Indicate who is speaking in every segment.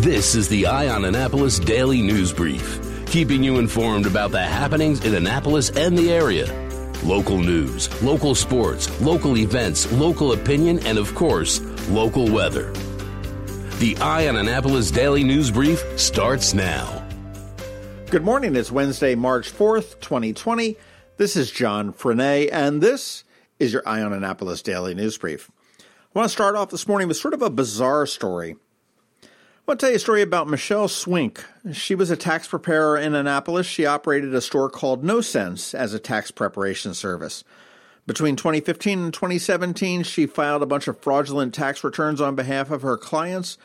Speaker 1: This is the Eye on Annapolis Daily News Brief, keeping you informed about the happenings in Annapolis and the area. Local news, local sports, local events, local opinion, and of course, local weather. The Eye on Annapolis Daily News Brief starts now.
Speaker 2: Good morning. It's Wednesday, March 4th, 2020. This is John Frenaye, and this is your Eye on Annapolis Daily News Brief. I want to start off this morning with sort of a bizarre story. I want to tell you a story about Michelle Swink. She was a tax preparer in Annapolis. She operated a store called No Sense as a tax preparation service. Between 2015 and 2017, she filed a bunch of fraudulent tax returns on behalf of her clients,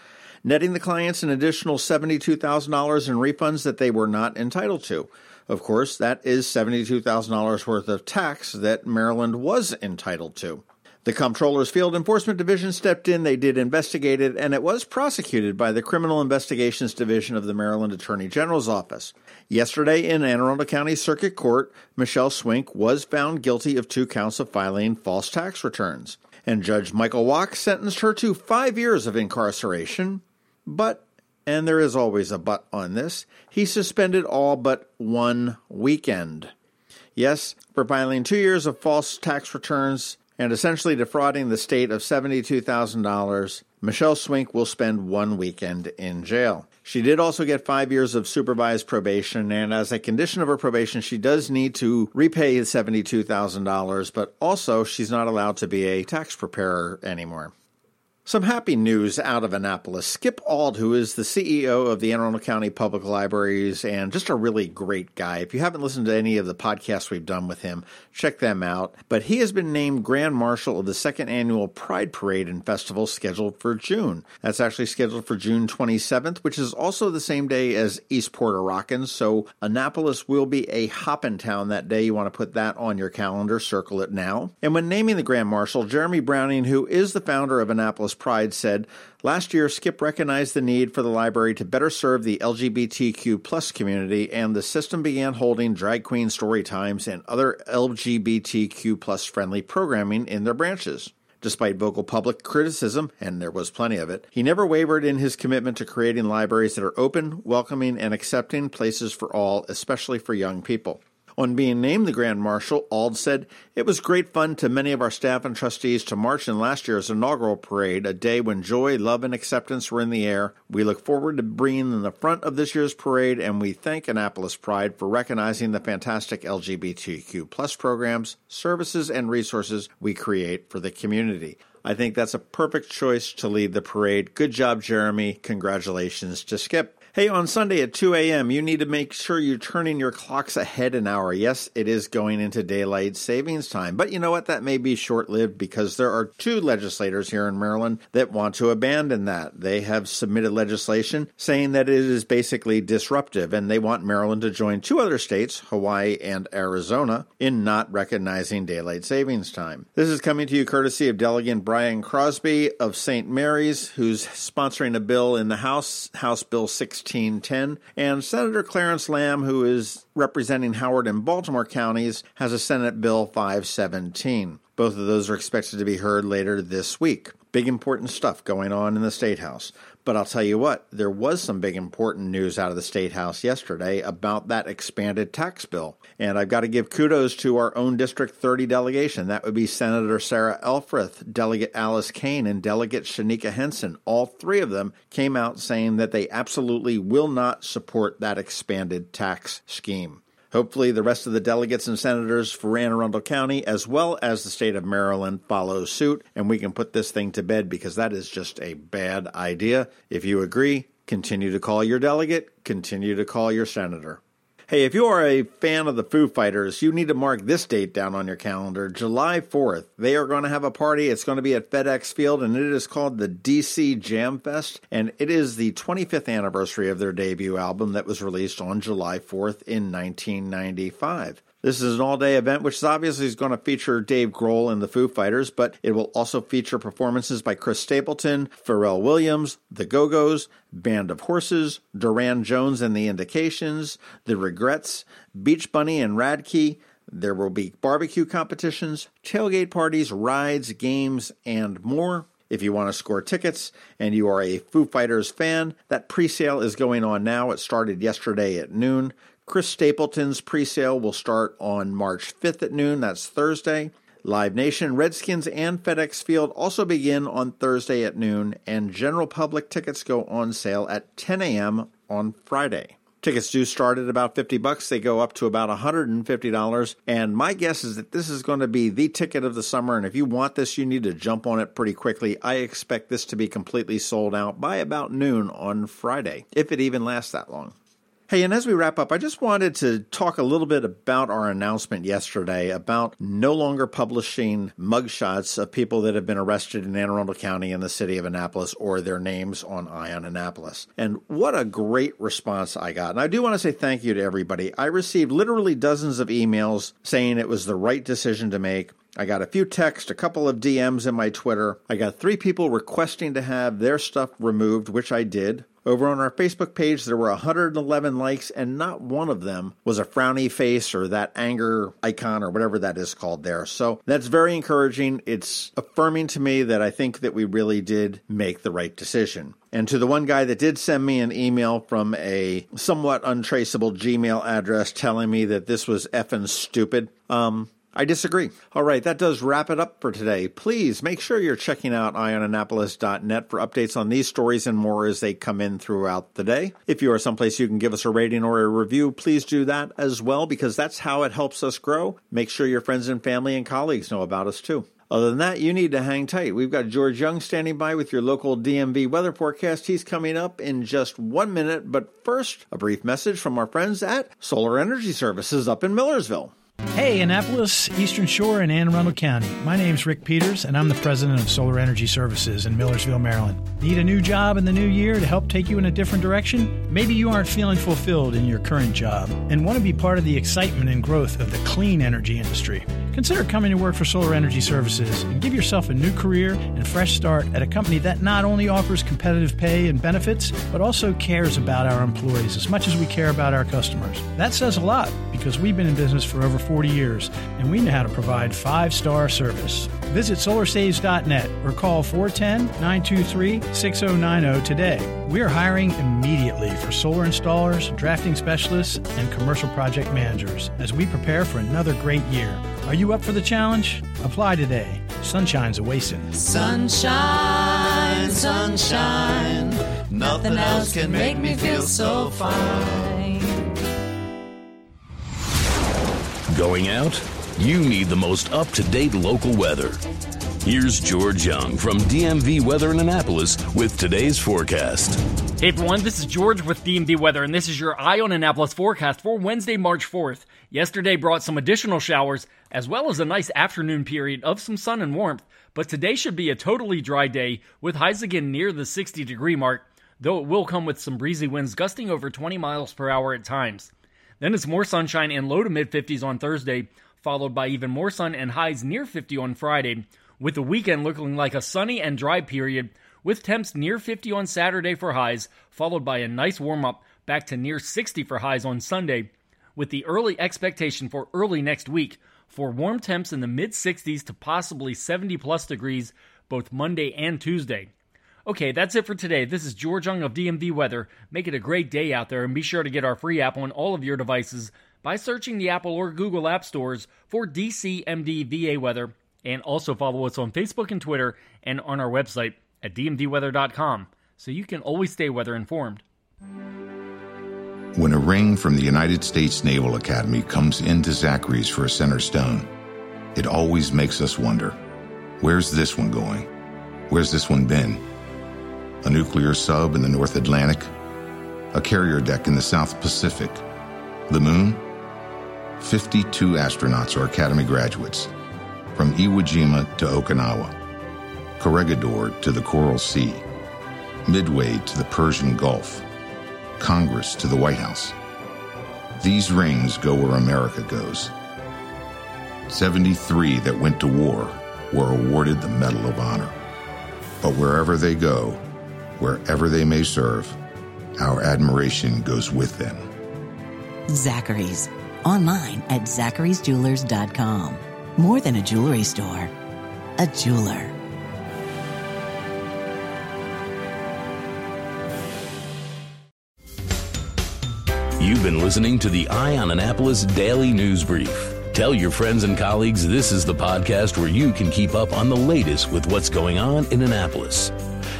Speaker 2: netting the clients an additional $72,000 in refunds that they were not entitled to. Of course, that is $72,000 worth of tax that Maryland was entitled to. The Comptroller's Field Enforcement Division stepped in, they did investigate it, and it was prosecuted by the Criminal Investigations Division of the Maryland Attorney General's Office. Yesterday in Anne Arundel County Circuit Court, Michelle Swink was found guilty of two counts of filing false tax returns. And Judge Michael Wach sentenced her to five years of incarceration. But, and there is always a but on this, he suspended all but one weekend. Yes, for filing two years of false tax returns, and essentially defrauding the state of $72,000, Michelle Swink will spend one weekend in jail. She did also get five years of supervised probation, and as a condition of her probation, she does need to repay the $72,000, but also she's not allowed to be a tax preparer anymore. Some happy news out of Annapolis. Skip Auld, who is the CEO of the Anne Arundel County Public Libraries and just a really great guy. If you haven't listened to any of the podcasts we've done with him, check them out. But he has been named Grand Marshal of the second annual Pride Parade and Festival scheduled for June. That's actually scheduled for June 27th, which is also the same day as Eastport a Rockin'. So Annapolis will be a hoppin' town that day. You want to put that on your calendar, circle it now. And when naming the Grand Marshal, Jeremy Browning, who is the founder of Annapolis Pride said, Last year, Skip recognized the need for the library to better serve the LGBTQ plus community, and the system began holding drag queen story times and other LGBTQ plus friendly programming in their branches. Despite vocal public criticism, and there was plenty of it, he never wavered in his commitment to creating libraries that are open, welcoming, and accepting places for all, especially for young people. On being named the Grand Marshal, Auld said, It was great fun to many of our staff and trustees to march in last year's inaugural parade, a day when joy, love, and acceptance were in the air. We look forward to being in the front of this year's parade, and we thank Annapolis Pride for recognizing the fantastic LGBTQ plus programs, services, and resources we create for the community. I think that's a perfect choice to lead the parade. Good job, Jeremy. Congratulations to Skip. Hey, on Sunday at 2 a.m., you need to make sure you're turning your clocks ahead an hour. Yes, it is going into daylight savings time, but you know what? That may be short lived because there are two legislators here in Maryland that want to abandon that. They have submitted legislation saying that it is basically disruptive, and they want Maryland to join two other states, Hawaii and Arizona, in not recognizing daylight savings time. This is coming to you courtesy of Delegate Brian Crosby of St. Mary's, who's sponsoring a bill in the House, House Bill 6. 1610. And Senator Clarence Lam, who is representing Howard and Baltimore counties, has a Senate Bill 517. Both of those are expected to be heard later this week. Big important stuff going on in the State House. But I'll tell you what, there was some big important news out of the State House yesterday about that expanded tax bill. And I've got to give kudos to our own District 30 delegation. That would be Senator Sarah Elfreth, Delegate Alice Cain, and Delegate Shaneka Henson. All three of them came out saying that they absolutely will not support that expanded tax scheme. Hopefully, the rest of the delegates and senators for Anne Arundel County, as well as the state of Maryland, follow suit, and we can put this thing to bed because that is just a bad idea. If you agree, continue to call your delegate, continue to call your senator. Hey, if you are a fan of the Foo Fighters, you need to mark this date down on your calendar July 4th. They are going to have a party. It's going to be at FedEx Field, and it is called the DC Jam Fest. And it is the 25th anniversary of their debut album that was released on July 4th in 1995. This is an all day event, which obviously is going to feature Dave Grohl and the Foo Fighters, but it will also feature performances by Chris Stapleton, Pharrell Williams, The Go Go's, Band of Horses, Durand Jones and the Indications, The Regrettes, Beach Bunny and Radkey. There will be barbecue competitions, tailgate parties, rides, games, and more. If you want to score tickets and you are a Foo Fighters fan, that pre sale is going on now. It started yesterday at noon. Chris Stapleton's pre sale will start on March 5th at noon. That's Thursday. Live Nation, Redskins, and FedEx Field also begin on Thursday at noon, and general public tickets go on sale at 10 a.m. on Friday. Tickets do start at about 50 bucks. They go up to about $150. And my guess is that this is going to be the ticket of the summer. And if you want this, you need to jump on it pretty quickly. I expect this to be completely sold out by about noon on Friday, if it even lasts that long. Hey, and as we wrap up, I just wanted to talk a little bit about our announcement yesterday about no longer publishing mugshots of people that have been arrested in Anne Arundel County in the city of Annapolis or their names on Eye on Annapolis. And what a great response I got. And I do want to say thank you to everybody. I received literally dozens of emails saying it was the right decision to make. I got a few texts, a couple of DMs in my Twitter. I got three people requesting to have their stuff removed, which I did. Over on our Facebook page, there were 111 likes, and not one of them was a frowny face or that anger icon or whatever that is called there. So that's very encouraging. It's affirming to me that I think that we really did make the right decision. And to the one guy that did send me an email from a somewhat untraceable Gmail address telling me that this was effing stupid, um, I disagree. All right, that does wrap it up for today. Please make sure you're checking out eyeonannapolis.net for updates on these stories and more as they come in throughout the day. If you are someplace you can give us a rating or a review, please do that as well because that's how it helps us grow. Make sure your friends and family and colleagues know about us too. Other than that, you need to hang tight. We've got George Young standing by with your local DMV weather forecast. He's coming up in just one minute, but first, a brief message from our friends at Solar Energy Services up in Millersville.
Speaker 3: Hey, Annapolis, Eastern Shore, and Anne Arundel County. My name's Rick Peters, and I'm the president of Solar Energy Services in Millersville, Maryland. Need a new job in the new year to help take you in a different direction? Maybe you aren't feeling fulfilled in your current job and want to be part of the excitement and growth of the clean energy industry. Consider coming to work for Solar Energy Services and give yourself a new career and fresh start at a company that not only offers competitive pay and benefits, but also cares about our employees as much as we care about our customers. That says a lot because we've been in business for over 40 years and we know how to provide five star service. Visit solarsaves.net or call 410 923 6090 today. We are hiring immediately for solar installers, drafting specialists, and commercial project managers as we prepare for another great year. Are you up for the challenge? Apply today. Sunshine's a wasting.
Speaker 4: Sunshine, sunshine. Nothing else can make me feel so fine.
Speaker 1: Going out? You need the most up to date local weather. Here's George Young from DMV Weather in Annapolis with today's forecast.
Speaker 5: Hey everyone, this is George with DMV Weather, and this is your Eye on Annapolis forecast for Wednesday, March 4th. Yesterday brought some additional showers, as well as a nice afternoon period of some sun and warmth, but today should be a totally dry day with highs again near the 60 degree mark, though it will come with some breezy winds gusting over 20 miles per hour at times. Then it's more sunshine and low to mid 50s on Thursday, followed by even more sun and highs near 50 on Friday, with the weekend looking like a sunny and dry period, with temps near 50 on Saturday for highs, followed by a nice warm up back to near 60 for highs on Sunday, with the early expectation for early next week for warm temps in the mid 60s to possibly 70 plus degrees both Monday and Tuesday. Okay, that's it for today. This is George Young of DMV Weather. Make it a great day out there and be sure to get our free app on all of your devices by searching the Apple or Google App Stores for DCMD VA Weather and also follow us on Facebook and Twitter and on our website at dmvweather.com so you can always stay weather informed.
Speaker 6: When a ring from the United States Naval Academy comes into Zachary's for a center stone, it always makes us wonder where's this one going? Where's this one been? A nuclear sub in the North Atlantic? A carrier deck in the South Pacific? The moon? 52 astronauts are Academy graduates from Iwo Jima to Okinawa, Corregidor to the Coral Sea, Midway to the Persian Gulf, Congress to the White House. These rings go where America goes. 73 that went to war were awarded the Medal of Honor. But wherever they go, wherever they may serve, our admiration goes with them.
Speaker 7: Zachary's, online at zacharysjewelers.com. More than a jewelry store, a jeweler.
Speaker 1: You've been listening to the Eye on Annapolis Daily News Brief. Tell your friends and colleagues this is the podcast where you can keep up on the latest with what's going on in Annapolis.